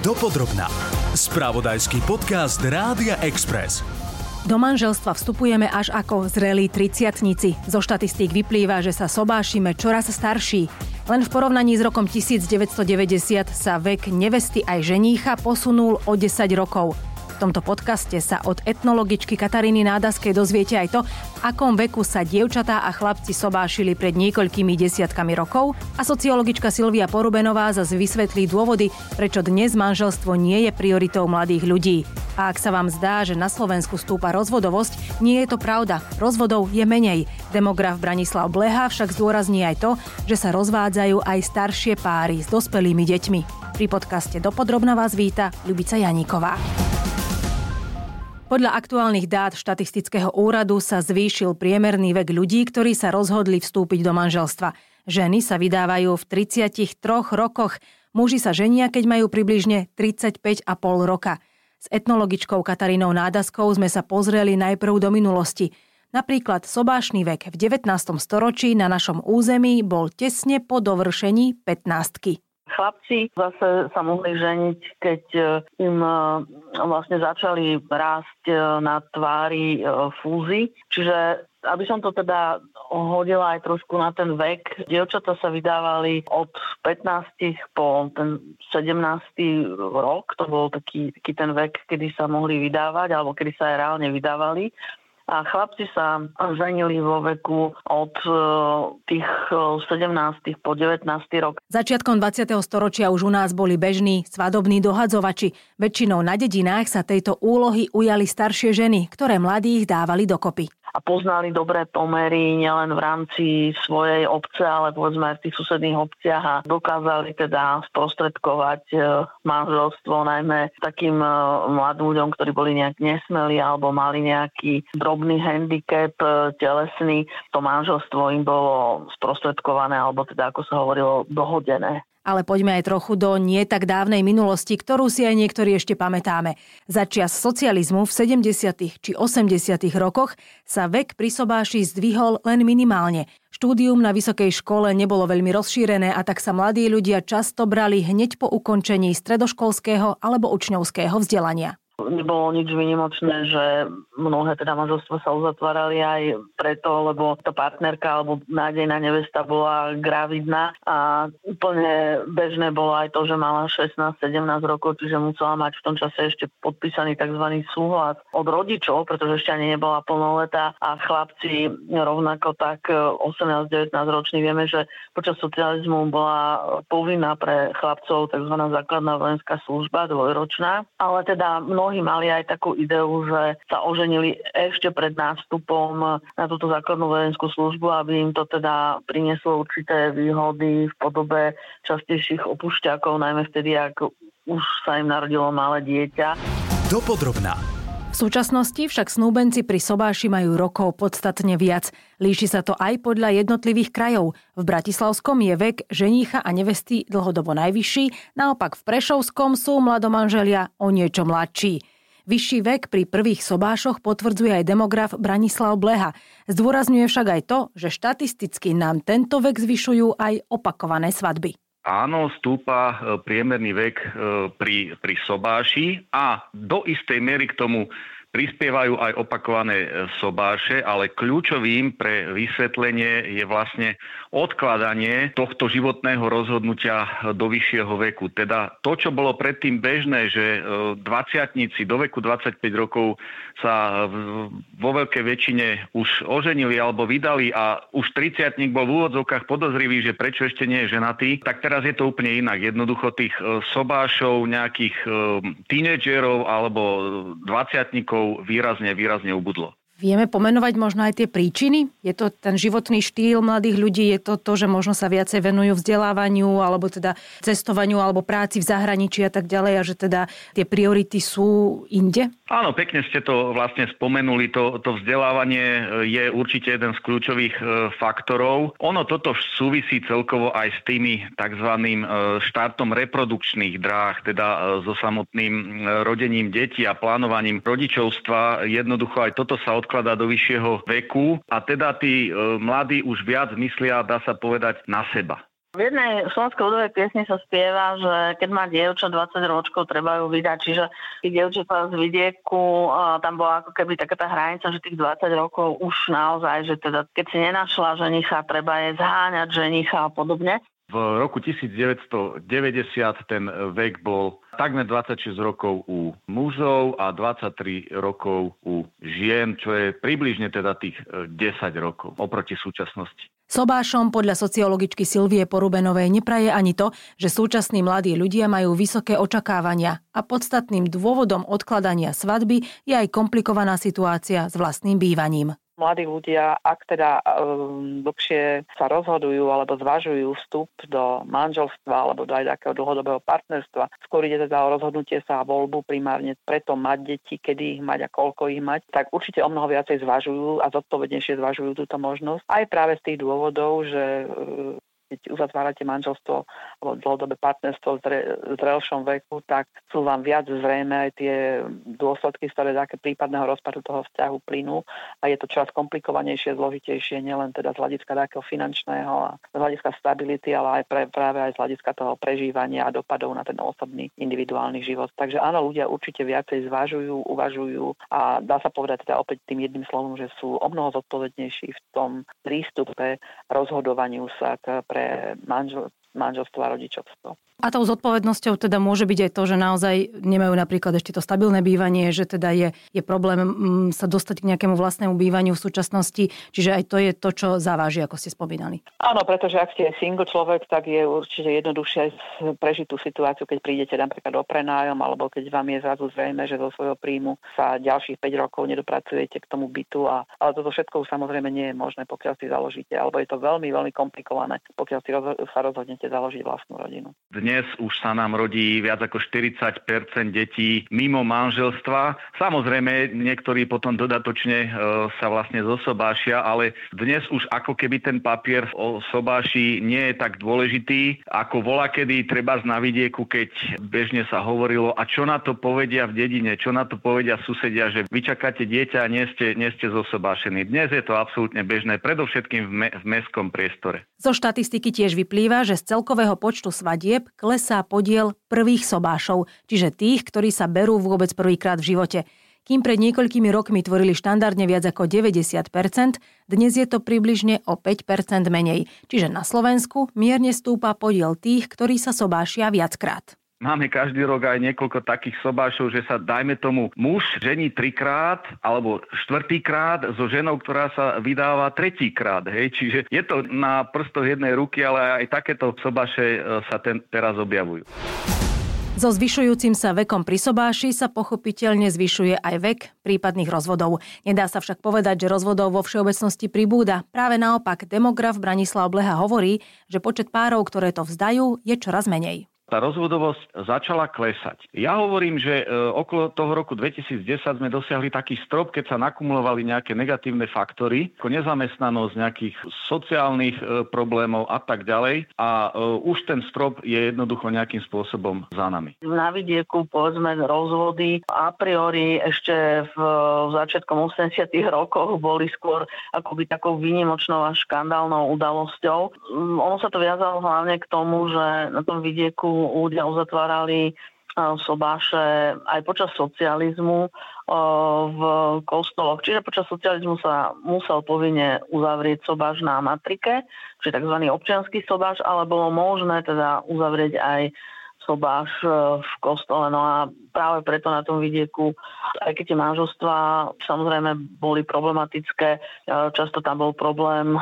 Dopodrobná. Spravodajský podcast Rádia Express. Do manželstva vstupujeme až ako zrelí triciatnici. Zo štatistík vyplýva, že sa sobášime čoraz starší. Len v porovnaní s rokom 1990 sa vek nevesty aj ženícha posunul o 10 rokov tomto podcaste sa od etnologičky Kataríny Nádaskej dozviete aj to, v akom veku sa dievčatá a chlapci sobášili pred niekoľkými desiatkami rokov a sociologička Silvia Porubenová zase vysvetlí dôvody, prečo dnes manželstvo nie je prioritou mladých ľudí. A ak sa vám zdá, že na Slovensku stúpa rozvodovosť, nie je to pravda. Rozvodov je menej. Demograf Branislav Bleha však zdôrazní aj to, že sa rozvádzajú aj staršie páry s dospelými deťmi. Pri podcaste Dopodrobna vás víta Ľubica Janíková. Podľa aktuálnych dát štatistického úradu sa zvýšil priemerný vek ľudí, ktorí sa rozhodli vstúpiť do manželstva. Ženy sa vydávajú v 33 rokoch, muži sa ženia, keď majú približne 35,5 roka. S etnologičkou Katarínou Nádaskou sme sa pozreli najprv do minulosti. Napríklad sobášny vek v 19. storočí na našom území bol tesne po dovršení 15. Chlapci zase sa mohli ženiť, keď e, im e, vlastne začali rásť e, na tvári fúzy. Čiže aby som to teda hodila aj trošku na ten vek, dievčata sa vydávali od 15 po ten 17. rok, to bol taký, taký ten vek, kedy sa mohli vydávať, alebo kedy sa aj reálne vydávali a chlapci sa ženili vo veku od e, tých 17. E, po 19. rok. Začiatkom 20. storočia už u nás boli bežní svadobní dohadzovači. Väčšinou na dedinách sa tejto úlohy ujali staršie ženy, ktoré mladých dávali dokopy a poznali dobré pomery nielen v rámci svojej obce, ale povedzme aj v tých susedných obciach a dokázali teda sprostredkovať e, manželstvo najmä takým e, mladým ľuďom, ktorí boli nejak nesmelí alebo mali nejaký drobný handicap e, telesný. To manželstvo im bolo sprostredkované alebo teda ako sa hovorilo dohodené. Ale poďme aj trochu do nie tak dávnej minulosti, ktorú si aj niektorí ešte pamätáme. Za čias socializmu v 70. či 80. rokoch sa vek pri sobáši zdvihol len minimálne. Štúdium na vysokej škole nebolo veľmi rozšírené a tak sa mladí ľudia často brali hneď po ukončení stredoškolského alebo učňovského vzdelania. Nebolo nič vynimočné, že mnohé teda manželstva sa uzatvárali aj preto, lebo tá partnerka alebo nádejná nevesta bola gravidná a úplne bežné bolo aj to, že mala 16-17 rokov, čiže musela mať v tom čase ešte podpísaný tzv. súhlas od rodičov, pretože ešte ani nebola plnoletá a chlapci rovnako tak 18-19 roční vieme, že počas socializmu bola povinná pre chlapcov tzv. základná vojenská služba dvojročná, ale teda mnohí mnohí mali aj takú ideu, že sa oženili ešte pred nástupom na túto základnú vojenskú službu, aby im to teda prinieslo určité výhody v podobe častejších opušťakov, najmä vtedy, ak už sa im narodilo malé dieťa. Dopodrobná. V súčasnosti však snúbenci pri Sobáši majú rokov podstatne viac. Líši sa to aj podľa jednotlivých krajov. V Bratislavskom je vek ženícha a nevesty dlhodobo najvyšší, naopak v Prešovskom sú mladomanželia o niečo mladší. Vyšší vek pri prvých sobášoch potvrdzuje aj demograf Branislav Bleha. Zdôrazňuje však aj to, že štatisticky nám tento vek zvyšujú aj opakované svadby. Áno, stúpa e, priemerný vek e, pri, pri sobáši a do istej miery k tomu prispievajú aj opakované e, sobáše, ale kľúčovým pre vysvetlenie je vlastne odkladanie tohto životného rozhodnutia do vyššieho veku. Teda to, čo bolo predtým bežné, že 20 e, do veku 25 rokov sa vo veľkej väčšine už oženili alebo vydali a už 30 bol v úvodzovkách podozrivý, že prečo ešte nie je ženatý, tak teraz je to úplne inak. Jednoducho tých e, sobášov, nejakých tínedžerov alebo 20 rokov výrazne, výrazne ubudlo. Vieme pomenovať možno aj tie príčiny? Je to ten životný štýl mladých ľudí? Je to to, že možno sa viacej venujú vzdelávaniu alebo teda cestovaniu alebo práci v zahraničí a tak ďalej a že teda tie priority sú inde? Áno, pekne ste to vlastne spomenuli. To, to vzdelávanie e, je určite jeden z kľúčových e, faktorov. Ono toto súvisí celkovo aj s tými tzv. E, štátom reprodukčných dráh, teda so samotným rodením detí a plánovaním rodičovstva. Jednoducho aj toto sa odkladá do vyššieho veku a teda tí mladí už viac myslia, dá sa povedať, na seba. V jednej slovenskej ľudovej piesni sa spieva, že keď má dievča 20 ročkov, treba ju vydať. Čiže keď dievčatá z vidieku, tam bola ako keby taká tá hranica, že tých 20 rokov už naozaj, že teda keď si nenašla ženicha, treba je zháňať ženicha a podobne. V roku 1990 ten vek bol takmer 26 rokov u mužov a 23 rokov u žien, čo je približne teda tých 10 rokov oproti súčasnosti. Sobášom podľa sociologičky Silvie Porubenovej nepraje ani to, že súčasní mladí ľudia majú vysoké očakávania a podstatným dôvodom odkladania svadby je aj komplikovaná situácia s vlastným bývaním mladí ľudia, ak teda um, dlhšie sa rozhodujú alebo zvažujú vstup do manželstva alebo do aj takého dlhodobého partnerstva, skôr ide teda o rozhodnutie sa a voľbu primárne preto mať deti, kedy ich mať a koľko ich mať, tak určite o mnoho viacej zvažujú a zodpovednejšie zvažujú túto možnosť. Aj práve z tých dôvodov, že keď uzatvárate manželstvo alebo dlhodobé partnerstvo v zrelšom veku, tak sú vám viac zrejme aj tie dôsledky, ktoré také prípadného rozpadu toho vzťahu plynú a je to čas komplikovanejšie, zložitejšie, nielen teda z hľadiska takého finančného a z hľadiska stability, ale aj pre, práve aj z hľadiska toho prežívania a dopadov na ten osobný individuálny život. Takže áno, ľudia určite viacej zvažujú, uvažujú a dá sa povedať teda opäť tým jedným slovom, že sú o mnoho zodpovednejší v tom prístupe rozhodovaniu sa k pre pre manžel, manželstvo a rodičovstvo. A tou zodpovednosťou teda môže byť aj to, že naozaj nemajú napríklad ešte to stabilné bývanie, že teda je, je problém mm, sa dostať k nejakému vlastnému bývaniu v súčasnosti, čiže aj to je to, čo zaváži, ako ste spomínali. Áno, pretože ak ste single človek, tak je určite jednoduchšie prežiť tú situáciu, keď prídete napríklad o prenájom, alebo keď vám je zrazu zrejme, že zo svojho príjmu sa ďalších 5 rokov nedopracujete k tomu bytu. A, ale toto všetko už samozrejme nie je možné, pokiaľ si založíte, alebo je to veľmi, veľmi komplikované, pokiaľ si rozho- sa rozhodnete založiť vlastnú rodinu. Dnes dnes už sa nám rodí viac ako 40% detí mimo manželstva. Samozrejme, niektorí potom dodatočne e, sa vlastne zosobášia, ale dnes už ako keby ten papier o sobáši nie je tak dôležitý, ako bola kedy treba na vidieku, keď bežne sa hovorilo, a čo na to povedia v dedine, čo na to povedia susedia, že vy čakáte dieťa a nie ste, nie ste zosobášení. Dnes je to absolútne bežné, predovšetkým v, me, v mestskom priestore. Zo štatistiky tiež vyplýva, že z celkového počtu svadieb klesá podiel prvých sobášov, čiže tých, ktorí sa berú vôbec prvýkrát v živote. Kým pred niekoľkými rokmi tvorili štandardne viac ako 90%, dnes je to približne o 5% menej. Čiže na Slovensku mierne stúpa podiel tých, ktorí sa sobášia viackrát. Máme každý rok aj niekoľko takých sobášov, že sa, dajme tomu, muž žení trikrát alebo štvrtýkrát so ženou, ktorá sa vydáva tretíkrát. Hej? Čiže je to na prstoch jednej ruky, ale aj takéto sobáše e, sa ten, teraz objavujú. So zvyšujúcim sa vekom pri sobáši sa pochopiteľne zvyšuje aj vek prípadných rozvodov. Nedá sa však povedať, že rozvodov vo všeobecnosti pribúda. Práve naopak, demograf Branislav Bleha hovorí, že počet párov, ktoré to vzdajú, je čoraz menej tá rozvodovosť začala klesať. Ja hovorím, že e, okolo toho roku 2010 sme dosiahli taký strop, keď sa nakumulovali nejaké negatívne faktory, ako nezamestnanosť, nejakých sociálnych e, problémov a tak ďalej. A e, už ten strop je jednoducho nejakým spôsobom za nami. Na vidieku, povedzme, rozvody a priori ešte v začiatkom 80 rokoch boli skôr akoby takou výnimočnou a škandálnou udalosťou. Mm, ono sa to viazalo hlavne k tomu, že na tom vidieku ľudia uzatvárali sobáše aj počas socializmu v kostoloch. Čiže počas socializmu sa musel povinne uzavrieť sobáš na matrike, čiže tzv. občianský sobáš, ale bolo možné teda uzavrieť aj sobáš e, v kostole. No a práve preto na tom vidieku, aj keď tie manželstva samozrejme boli problematické, e, často tam bol problém e,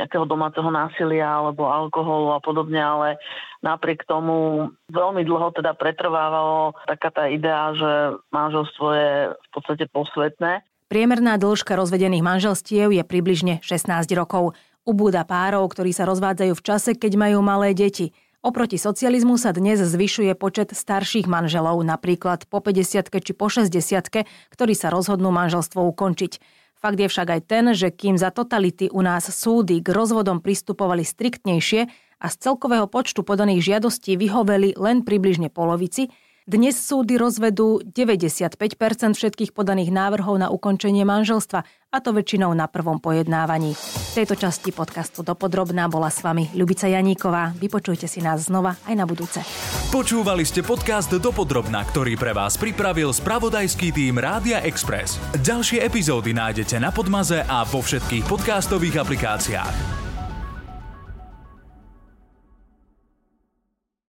nejakého domáceho násilia alebo alkoholu a podobne, ale napriek tomu veľmi dlho teda pretrvávalo taká tá idea, že manželstvo je v podstate posvetné. Priemerná dĺžka rozvedených manželstiev je približne 16 rokov. Ubúda párov, ktorí sa rozvádzajú v čase, keď majú malé deti – Oproti socializmu sa dnes zvyšuje počet starších manželov, napríklad po 50 či po 60 ktorí sa rozhodnú manželstvo ukončiť. Fakt je však aj ten, že kým za totality u nás súdy k rozvodom pristupovali striktnejšie a z celkového počtu podaných žiadostí vyhoveli len približne polovici, Dnes súdy rozvedú 95% všetkých podaných návrhov na ukončenie manželstva, a to väčšinou na prvom pojednávaní. V tejto časti podcastu Dopodrobná bola s vami Ľubica Janíková. Vypočujte si nás znova aj na budúce. Počúvali ste podcast Dopodrobná, ktorý pre vás pripravil spravodajský tým Rádia Express. Ďalšie epizódy nájdete na Podmaze a vo všetkých podcastových aplikáciách.